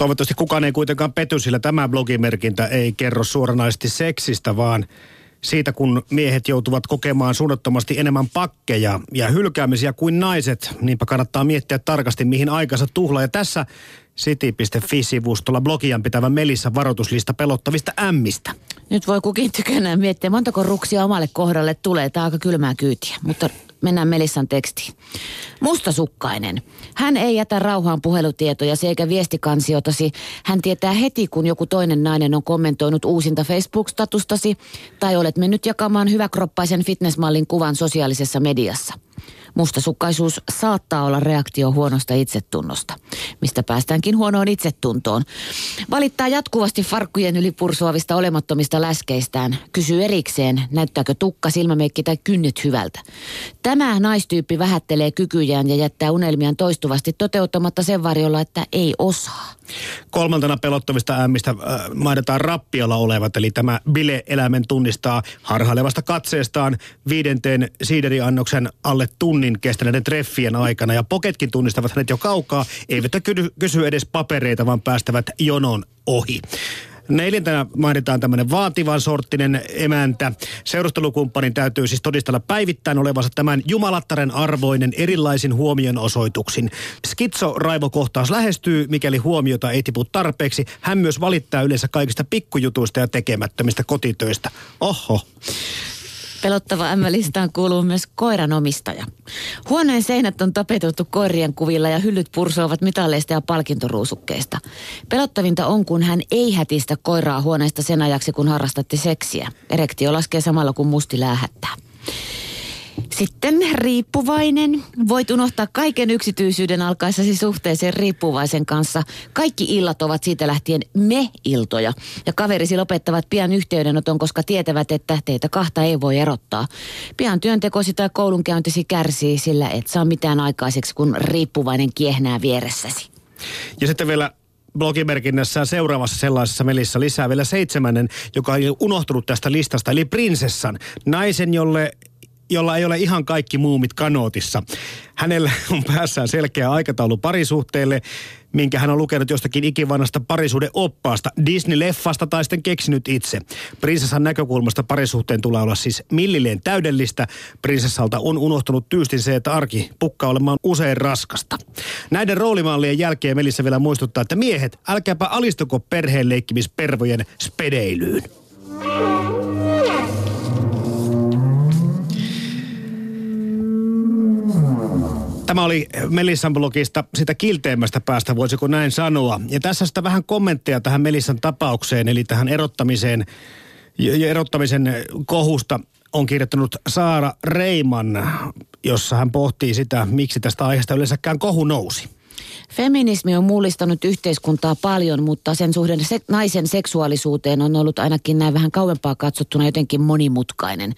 Toivottavasti kukaan ei kuitenkaan pety, sillä tämä blogimerkintä ei kerro suoranaisesti seksistä, vaan siitä, kun miehet joutuvat kokemaan suunnattomasti enemmän pakkeja ja hylkäämisiä kuin naiset. Niinpä kannattaa miettiä tarkasti, mihin aikansa tuhlaa. Ja tässä city.fi-sivustolla blogian pitävä Melissa varoituslista pelottavista ämmistä. Nyt voi kukin tykönään miettiä, montako ruksia omalle kohdalle tulee. Tämä aika kylmää kyytiä, mutta mennään Melissan tekstiin. Mustasukkainen. Hän ei jätä rauhaan puhelutietoja eikä viestikansiotasi. Hän tietää heti, kun joku toinen nainen on kommentoinut uusinta Facebook-statustasi tai olet mennyt jakamaan hyväkroppaisen fitnessmallin kuvan sosiaalisessa mediassa – Mustasukkaisuus saattaa olla reaktio huonosta itsetunnosta, mistä päästäänkin huonoon itsetuntoon. Valittaa jatkuvasti farkkujen yli pursuavista olemattomista läskeistään. Kysyy erikseen, näyttääkö tukka, silmämeikki tai kynnet hyvältä. Tämä naistyyppi vähättelee kykyjään ja jättää unelmiaan toistuvasti toteuttamatta sen varjolla, että ei osaa. Kolmantena pelottavista ämmistä äh, mainitaan rappiolla olevat, eli tämä bile-eläimen tunnistaa harhailevasta katseestaan viidenteen siideriannoksen alle tunnin kestäneiden treffien aikana. Ja poketkin tunnistavat hänet jo kaukaa, eivät kysy edes papereita, vaan päästävät jonon ohi. Neljäntenä mainitaan tämmöinen vaativan sorttinen emäntä. Seurustelukumppanin täytyy siis todistella päivittäin olevansa tämän jumalattaren arvoinen erilaisin huomionosoituksin. Skitso-raivokohtaus lähestyy, mikäli huomiota ei tipu tarpeeksi. Hän myös valittaa yleensä kaikista pikkujutuista ja tekemättömistä kotitöistä. Oho. Pelottava M-listaan kuuluu myös koiranomistaja. Huoneen seinät on tapetettu koirien kuvilla ja hyllyt pursoavat mitalleista ja palkintoruusukkeista. Pelottavinta on, kun hän ei hätistä koiraa huoneesta sen ajaksi, kun harrastatte seksiä. Erektio laskee samalla, kun musti läähättää. Sitten riippuvainen. Voit unohtaa kaiken yksityisyyden alkaessasi suhteeseen riippuvaisen kanssa. Kaikki illat ovat siitä lähtien me-iltoja. Ja kaverisi lopettavat pian yhteydenoton, koska tietävät, että teitä kahta ei voi erottaa. Pian työntekosi tai koulunkäyntisi kärsii, sillä et saa mitään aikaiseksi, kun riippuvainen kiehnää vieressäsi. Ja sitten vielä blogimerkinnässä seuraavassa sellaisessa melissä lisää vielä seitsemännen, joka on unohtunut tästä listasta, eli prinsessan. Naisen, jolle jolla ei ole ihan kaikki muumit kanootissa. Hänellä on päässään selkeä aikataulu parisuhteelle, minkä hän on lukenut jostakin ikivanhasta parisuuden oppaasta, Disney-leffasta tai sitten keksinyt itse. Prinsessan näkökulmasta parisuhteen tulee olla siis millilleen täydellistä. Prinsessalta on unohtunut tyystin se, että arki pukkaa olemaan usein raskasta. Näiden roolimallien jälkeen Melissä vielä muistuttaa, että miehet, älkääpä alistuko perheen leikkimispervojen spedeilyyn. Tämä oli Melissan blogista sitä kilteimmästä päästä, voisiko näin sanoa. Ja tässä sitä vähän kommentteja tähän Melissan tapaukseen, eli tähän erottamiseen ja erottamisen kohusta on kirjoittanut Saara Reiman, jossa hän pohtii sitä, miksi tästä aiheesta yleensäkään kohu nousi. Feminismi on mullistanut yhteiskuntaa paljon, mutta sen suhde se, naisen seksuaalisuuteen on ollut ainakin näin vähän kauempaa katsottuna jotenkin monimutkainen.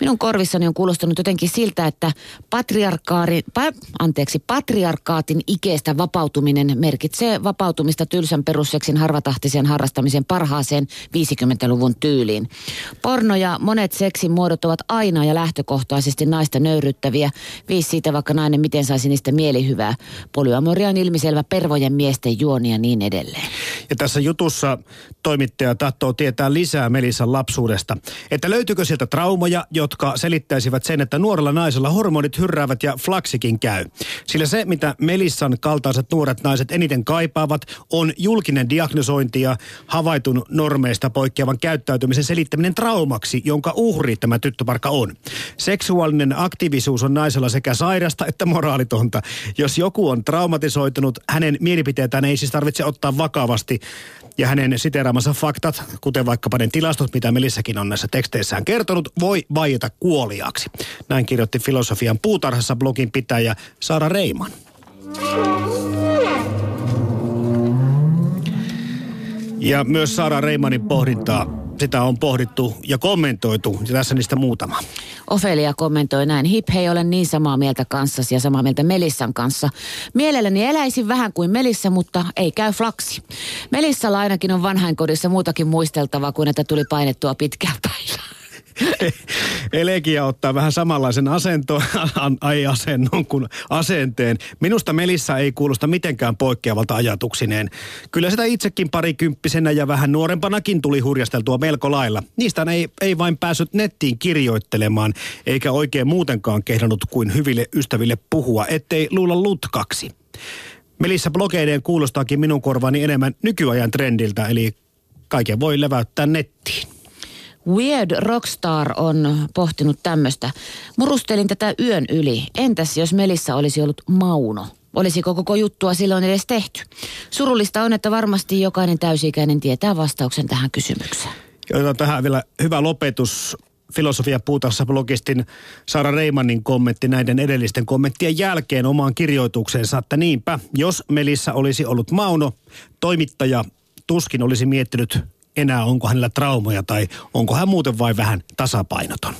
Minun korvissani on kuulostanut jotenkin siltä, että patriarkaari, pa, anteeksi, patriarkaatin ikeestä vapautuminen merkitsee vapautumista tylsän perusseksin harvatahtisen harrastamisen parhaaseen 50-luvun tyyliin. Porno ja monet seksin muodot ovat aina ja lähtökohtaisesti naista nöyryttäviä. Viisi siitä vaikka nainen miten saisi niistä mielihyvää. Polyamoria ilmiselvä pervojen miesten juoni ja niin edelleen. Ja tässä jutussa toimittaja tahtoo tietää lisää Melissan lapsuudesta. Että löytyykö sieltä traumoja, jotka selittäisivät sen, että nuorella naisella hormonit hyrräävät ja flaksikin käy. Sillä se, mitä Melissan kaltaiset nuoret naiset eniten kaipaavat, on julkinen diagnosointi ja havaitun normeista poikkeavan käyttäytymisen selittäminen traumaksi, jonka uhri tämä tyttöparka on. Seksuaalinen aktiivisuus on naisella sekä sairasta että moraalitonta. Jos joku on traumatisoitu, kirjoittanut, hänen mielipiteetään ei siis tarvitse ottaa vakavasti. Ja hänen siteraamansa faktat, kuten vaikkapa ne tilastot, mitä Melissäkin on näissä teksteissään kertonut, voi vaieta kuoliaksi. Näin kirjoitti Filosofian puutarhassa blogin pitäjä Saara Reiman. Ja myös Saara Reimanin pohdintaa sitä on pohdittu ja kommentoitu. Ja tässä niistä muutama. Ofelia kommentoi näin. Hip, hei, olen niin samaa mieltä kanssasi ja samaa mieltä Melissan kanssa. Mielelläni eläisin vähän kuin Melissa, mutta ei käy flaksi. Melissalla ainakin on vanhainkodissa muutakin muisteltavaa kuin että tuli painettua pitkään päivää. Elegia ottaa vähän samanlaisen asento, ai asennon kuin asenteen. Minusta Melissa ei kuulosta mitenkään poikkeavalta ajatuksineen. Kyllä sitä itsekin parikymppisenä ja vähän nuorempanakin tuli hurjasteltua melko lailla. Niistä ei, ei vain päässyt nettiin kirjoittelemaan, eikä oikein muutenkaan kehdannut kuin hyville ystäville puhua, ettei luulla lutkaksi. Melissa blogeideen kuulostaakin minun korvaani enemmän nykyajan trendiltä, eli kaiken voi leväyttää nettiin. Weird Rockstar on pohtinut tämmöistä. Murustelin tätä yön yli. Entäs jos Melissa olisi ollut Mauno? Olisiko koko juttua silloin edes tehty? Surullista on, että varmasti jokainen täysi-ikäinen tietää vastauksen tähän kysymykseen. Otetaan tähän vielä hyvä lopetus. Filosofia puutassa blogistin Sara Reimannin kommentti näiden edellisten kommenttien jälkeen omaan kirjoitukseensa, että niinpä, jos Melissa olisi ollut Mauno, toimittaja tuskin olisi miettinyt enää, onko hänellä traumoja tai onko hän muuten vain vähän tasapainoton.